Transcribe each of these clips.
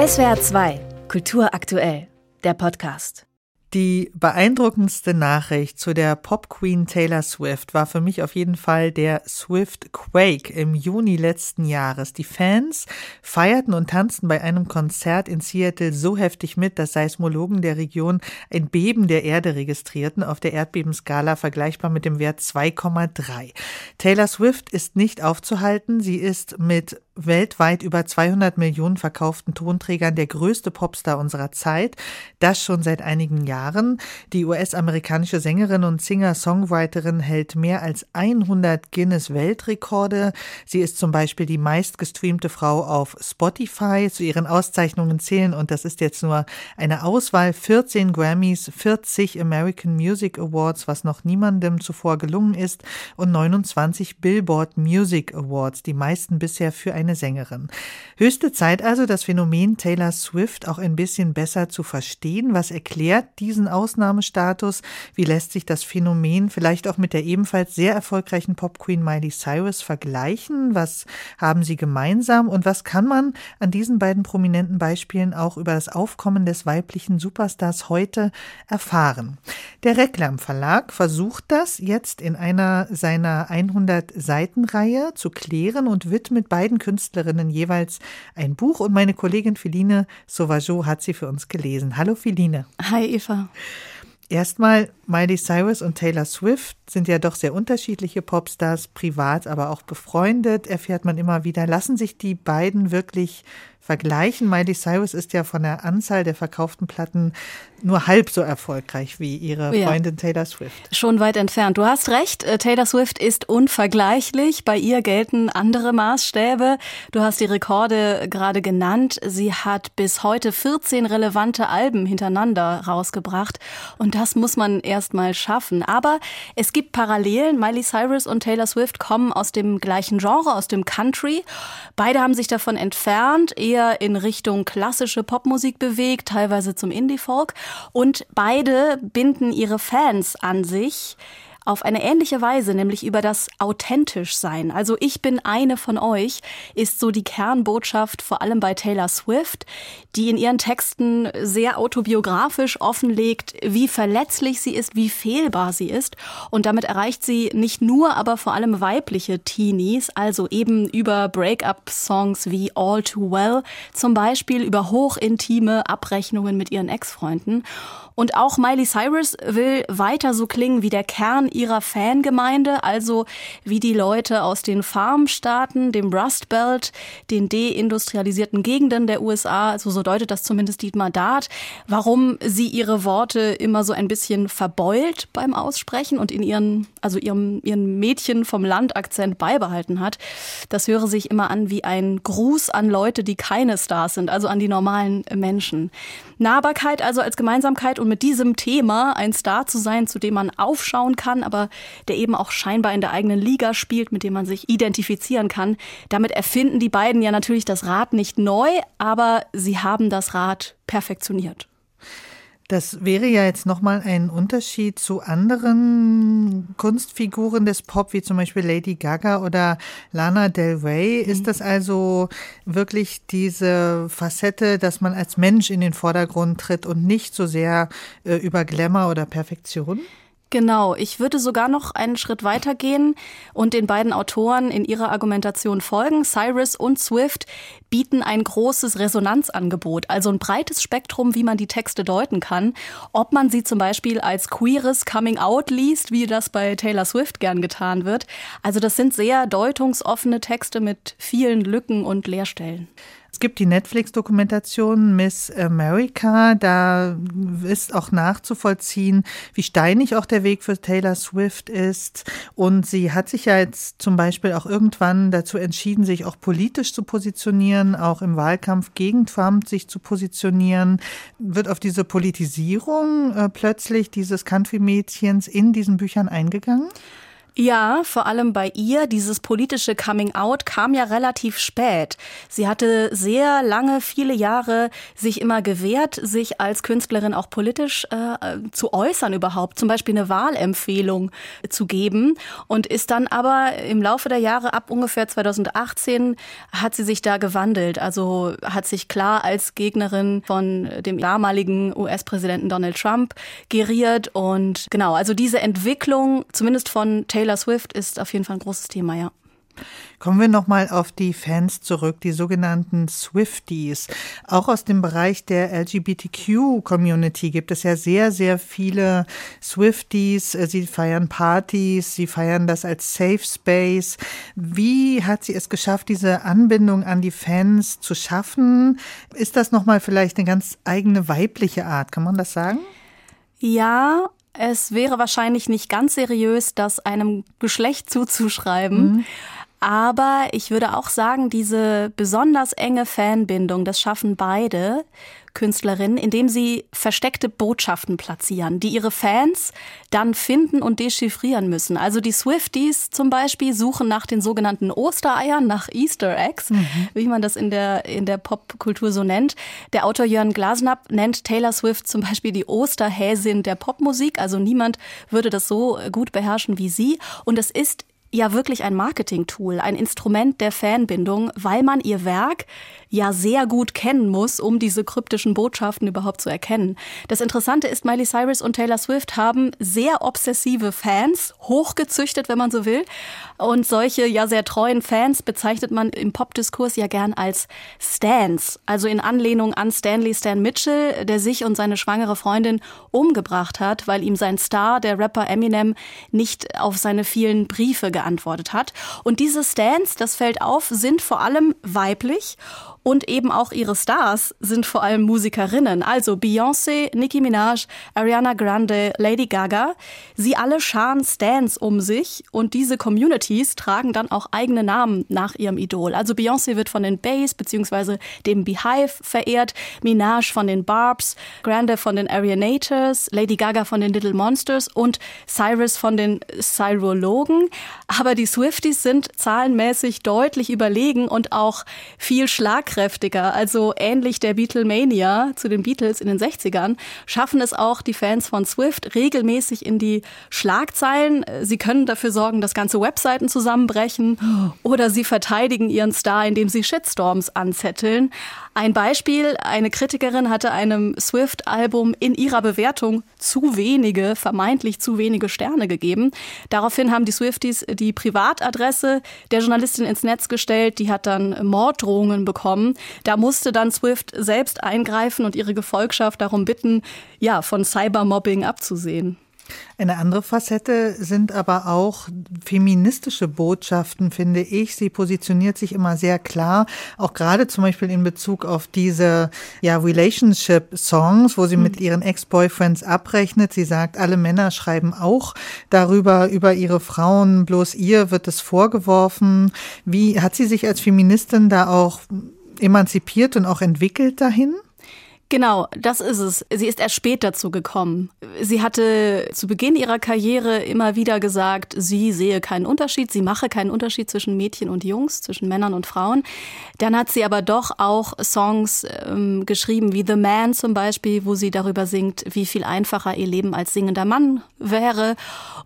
SWR 2, Kultur aktuell, der Podcast. Die beeindruckendste Nachricht zu der Pop Queen Taylor Swift war für mich auf jeden Fall der Swift Quake im Juni letzten Jahres. Die Fans feierten und tanzten bei einem Konzert in Seattle so heftig mit, dass Seismologen der Region ein Beben der Erde registrierten, auf der Erdbebenskala vergleichbar mit dem Wert 2,3. Taylor Swift ist nicht aufzuhalten. Sie ist mit weltweit über 200 Millionen verkauften Tonträgern der größte Popstar unserer Zeit. Das schon seit einigen Jahren. Die US-amerikanische Sängerin und Singer-Songwriterin hält mehr als 100 Guinness-Weltrekorde. Sie ist zum Beispiel die meistgestreamte Frau auf Spotify. Zu ihren Auszeichnungen zählen, und das ist jetzt nur eine Auswahl, 14 Grammys, 40 American Music Awards, was noch niemandem zuvor gelungen ist, und 29 Billboard Music Awards, die meisten bisher für eine Sängerin. Höchste Zeit also, das Phänomen Taylor Swift auch ein bisschen besser zu verstehen. Was erklärt diesen Ausnahmestatus? Wie lässt sich das Phänomen vielleicht auch mit der ebenfalls sehr erfolgreichen Popqueen Miley Cyrus vergleichen? Was haben sie gemeinsam und was kann man an diesen beiden prominenten Beispielen auch über das Aufkommen des weiblichen Superstars heute erfahren? Der Reklam Verlag versucht das jetzt in einer seiner 100 Seitenreihe zu klären und widmet beiden Künstlerinnen jeweils ein Buch und meine Kollegin Philine Sauvageau hat sie für uns gelesen. Hallo Philine. Hi Eva. Erstmal, Miley Cyrus und Taylor Swift sind ja doch sehr unterschiedliche Popstars, privat, aber auch befreundet, erfährt man immer wieder. Lassen sich die beiden wirklich vergleichen. Miley Cyrus ist ja von der Anzahl der verkauften Platten nur halb so erfolgreich wie ihre ja. Freundin Taylor Swift. Schon weit entfernt. Du hast recht, äh, Taylor Swift ist unvergleichlich. Bei ihr gelten andere Maßstäbe. Du hast die Rekorde gerade genannt. Sie hat bis heute 14 relevante Alben hintereinander rausgebracht. Und das muss man erst mal schaffen. Aber es gibt Parallelen. Miley Cyrus und Taylor Swift kommen aus dem gleichen Genre, aus dem Country. Beide haben sich davon entfernt eher in Richtung klassische Popmusik bewegt, teilweise zum Indie-Folk. Und beide binden ihre Fans an sich auf eine ähnliche Weise, nämlich über das authentisch sein. Also ich bin eine von euch, ist so die Kernbotschaft vor allem bei Taylor Swift, die in ihren Texten sehr autobiografisch offenlegt, wie verletzlich sie ist, wie fehlbar sie ist. Und damit erreicht sie nicht nur, aber vor allem weibliche Teenies, also eben über Break-up-Songs wie All Too Well, zum Beispiel über hochintime Abrechnungen mit ihren Ex-Freunden. Und auch Miley Cyrus will weiter so klingen wie der Kern ihrer Fangemeinde, also wie die Leute aus den Farmstaaten, dem Rust Belt, den deindustrialisierten Gegenden der USA, also so deutet das zumindest Dietmar Dart, warum sie ihre Worte immer so ein bisschen verbeult beim Aussprechen und in ihren, also ihrem, ihren Mädchen vom Landakzent beibehalten hat. Das höre sich immer an wie ein Gruß an Leute, die keine Stars sind, also an die normalen Menschen. Nahbarkeit also als Gemeinsamkeit und mit diesem Thema ein Star zu sein, zu dem man aufschauen kann, aber der eben auch scheinbar in der eigenen Liga spielt, mit dem man sich identifizieren kann. Damit erfinden die beiden ja natürlich das Rad nicht neu, aber sie haben das Rad perfektioniert. Das wäre ja jetzt nochmal ein Unterschied zu anderen Kunstfiguren des Pop, wie zum Beispiel Lady Gaga oder Lana Del Rey. Ist das also wirklich diese Facette, dass man als Mensch in den Vordergrund tritt und nicht so sehr äh, über Glamour oder Perfektion? Genau, ich würde sogar noch einen Schritt weiter gehen und den beiden Autoren in ihrer Argumentation folgen. Cyrus und Swift bieten ein großes Resonanzangebot, also ein breites Spektrum, wie man die Texte deuten kann. Ob man sie zum Beispiel als queeres Coming Out liest, wie das bei Taylor Swift gern getan wird. Also das sind sehr deutungsoffene Texte mit vielen Lücken und Leerstellen. Es gibt die Netflix-Dokumentation Miss America. Da ist auch nachzuvollziehen, wie steinig auch der Weg für Taylor Swift ist. Und sie hat sich ja jetzt zum Beispiel auch irgendwann dazu entschieden, sich auch politisch zu positionieren, auch im Wahlkampf gegen Trump sich zu positionieren. Wird auf diese Politisierung äh, plötzlich dieses Country-Mädchens in diesen Büchern eingegangen? Ja, vor allem bei ihr. Dieses politische Coming Out kam ja relativ spät. Sie hatte sehr lange, viele Jahre sich immer gewehrt, sich als Künstlerin auch politisch äh, zu äußern überhaupt, zum Beispiel eine Wahlempfehlung zu geben und ist dann aber im Laufe der Jahre ab ungefähr 2018 hat sie sich da gewandelt. Also hat sich klar als Gegnerin von dem damaligen US-Präsidenten Donald Trump geriert und genau, also diese Entwicklung, zumindest von Taylor Taylor Swift ist auf jeden Fall ein großes Thema, ja. Kommen wir nochmal auf die Fans zurück, die sogenannten Swifties. Auch aus dem Bereich der LGBTQ-Community gibt es ja sehr, sehr viele Swifties. Sie feiern Partys, sie feiern das als Safe Space. Wie hat sie es geschafft, diese Anbindung an die Fans zu schaffen? Ist das nochmal vielleicht eine ganz eigene weibliche Art? Kann man das sagen? Ja, es wäre wahrscheinlich nicht ganz seriös, das einem Geschlecht zuzuschreiben. Mhm. Aber ich würde auch sagen, diese besonders enge Fanbindung, das schaffen beide. Künstlerinnen, indem sie versteckte Botschaften platzieren, die ihre Fans dann finden und dechiffrieren müssen. Also die Swifties zum Beispiel suchen nach den sogenannten Ostereiern, nach Easter Eggs, mhm. wie man das in der, in der Popkultur so nennt. Der Autor Jörn Glasnapp nennt Taylor Swift zum Beispiel die Osterhäsin der Popmusik. Also niemand würde das so gut beherrschen wie sie. Und es ist ja wirklich ein Marketing-Tool, ein Instrument der Fanbindung, weil man ihr Werk ja sehr gut kennen muss, um diese kryptischen Botschaften überhaupt zu erkennen. Das Interessante ist, Miley Cyrus und Taylor Swift haben sehr obsessive Fans, hochgezüchtet, wenn man so will. Und solche ja sehr treuen Fans bezeichnet man im Popdiskurs ja gern als Stans, also in Anlehnung an Stanley Stan Mitchell, der sich und seine schwangere Freundin umgebracht hat, weil ihm sein Star, der Rapper Eminem, nicht auf seine vielen Briefe geantwortet hat. Und diese Stans, das fällt auf, sind vor allem weiblich und eben auch ihre Stars sind vor allem Musikerinnen, also Beyoncé, Nicki Minaj, Ariana Grande, Lady Gaga. Sie alle scharen Stans um sich und diese Communities tragen dann auch eigene Namen nach ihrem Idol. Also Beyoncé wird von den Bays bzw. dem Beehive verehrt, Minaj von den Barbs, Grande von den Arianators, Lady Gaga von den Little Monsters und Cyrus von den Cyrologen. Aber die Swifties sind zahlenmäßig deutlich überlegen und auch viel schlag schlagkräftiger. Also ähnlich der Beatlemania zu den Beatles in den 60ern schaffen es auch die Fans von Swift regelmäßig in die Schlagzeilen. Sie können dafür sorgen, dass ganze Webseiten zusammenbrechen oder sie verteidigen ihren Star, indem sie Shitstorms anzetteln. Ein Beispiel, eine Kritikerin hatte einem Swift-Album in ihrer Bewertung zu wenige, vermeintlich zu wenige Sterne gegeben. Daraufhin haben die Swifties die Privatadresse der Journalistin ins Netz gestellt. Die hat dann Morddrohungen bekommen. Da musste dann Swift selbst eingreifen und ihre Gefolgschaft darum bitten, ja, von Cybermobbing abzusehen. Eine andere Facette sind aber auch feministische Botschaften, finde ich. Sie positioniert sich immer sehr klar, auch gerade zum Beispiel in Bezug auf diese ja, Relationship-Songs, wo sie mhm. mit ihren Ex-Boyfriends abrechnet. Sie sagt, alle Männer schreiben auch darüber, über ihre Frauen, bloß ihr wird es vorgeworfen. Wie hat sie sich als Feministin da auch emanzipiert und auch entwickelt dahin? Genau, das ist es. Sie ist erst spät dazu gekommen. Sie hatte zu Beginn ihrer Karriere immer wieder gesagt, sie sehe keinen Unterschied, sie mache keinen Unterschied zwischen Mädchen und Jungs, zwischen Männern und Frauen. Dann hat sie aber doch auch Songs ähm, geschrieben, wie The Man zum Beispiel, wo sie darüber singt, wie viel einfacher ihr Leben als singender Mann wäre.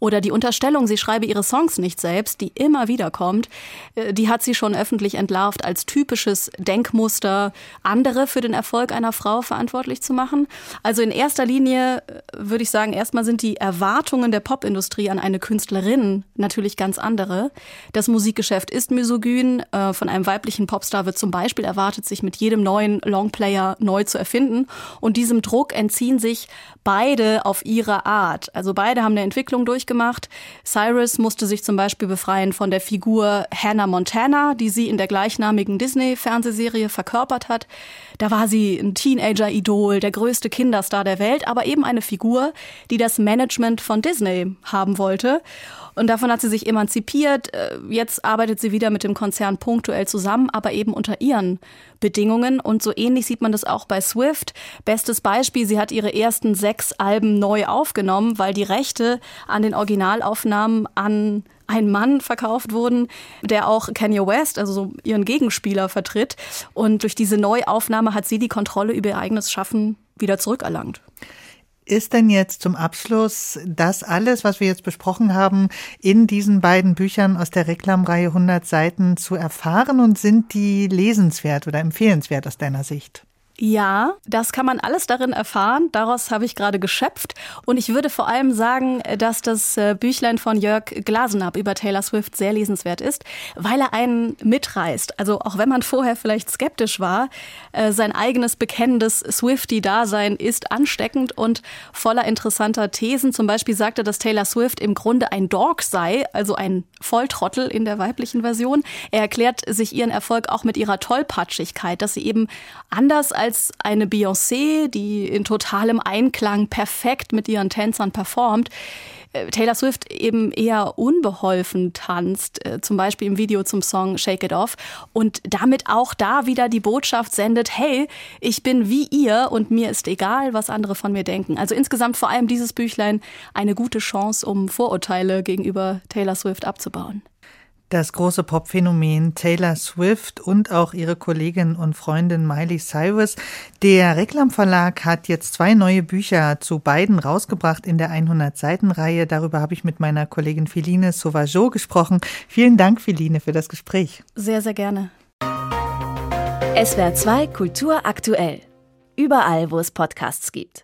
Oder die Unterstellung, sie schreibe ihre Songs nicht selbst, die immer wieder kommt, äh, die hat sie schon öffentlich entlarvt als typisches Denkmuster, andere für den Erfolg einer Frau verantwortlich zu machen. Also in erster Linie äh, würde ich sagen, erstmal sind die Erwartungen der Popindustrie an eine Künstlerin natürlich ganz andere. Das Musikgeschäft ist misogyn. Äh, von einem weiblichen Popstar wird zum Beispiel erwartet, sich mit jedem neuen Longplayer neu zu erfinden. Und diesem Druck entziehen sich beide auf ihre Art. Also beide haben eine Entwicklung durchgemacht. Cyrus musste sich zum Beispiel befreien von der Figur Hannah Montana, die sie in der gleichnamigen Disney-Fernsehserie verkörpert hat. Da war sie ein Teenager-Idol, der größte Kinderstar der Welt, aber eben eine Figur, die das Management von Disney haben wollte. Und davon hat sie sich emanzipiert. Äh, jetzt arbeitet sie wieder mit dem Konzern punktuell zusammen, aber eben unter ihren Bedingungen. Und so ähnlich sieht man das auch bei Swift. Bestes Beispiel, sie hat ihre ersten sechs Alben neu aufgenommen, weil die Rechte an den Originalaufnahmen an einen Mann verkauft wurden, der auch Kanye West, also so ihren Gegenspieler, vertritt. Und durch diese Neuaufnahme hat sie die Kontrolle über ihr eigenes Schaffen wieder zurückerlangt. Ist denn jetzt zum Abschluss das alles, was wir jetzt besprochen haben, in diesen beiden Büchern aus der Reklamreihe 100 Seiten zu erfahren und sind die lesenswert oder empfehlenswert aus deiner Sicht? Ja, das kann man alles darin erfahren. Daraus habe ich gerade geschöpft. Und ich würde vor allem sagen, dass das äh, Büchlein von Jörg Glasenapp über Taylor Swift sehr lesenswert ist, weil er einen mitreißt. Also auch wenn man vorher vielleicht skeptisch war, äh, sein eigenes bekennendes Swifty-Dasein ist ansteckend und voller interessanter Thesen. Zum Beispiel sagt er, dass Taylor Swift im Grunde ein Dog sei, also ein Volltrottel in der weiblichen Version. Er erklärt sich ihren Erfolg auch mit ihrer Tollpatschigkeit, dass sie eben anders als als eine Beyoncé, die in totalem Einklang perfekt mit ihren Tänzern performt. Äh, Taylor Swift eben eher unbeholfen tanzt, äh, zum Beispiel im Video zum Song Shake It Off und damit auch da wieder die Botschaft sendet, hey, ich bin wie ihr und mir ist egal, was andere von mir denken. Also insgesamt vor allem dieses Büchlein eine gute Chance, um Vorurteile gegenüber Taylor Swift abzubauen. Das große Popphänomen Taylor Swift und auch ihre Kollegin und Freundin Miley Cyrus. Der Reklam Verlag hat jetzt zwei neue Bücher zu beiden rausgebracht in der 100-Seiten-Reihe. Darüber habe ich mit memeiner Kollegin Philine Sauvageau gesprochen. Vielen Dank, Philine, für das Gespräch. Sehr, sehr gerne. SWR 2 Kultur aktuell. Überall, wo es Podcasts gibt.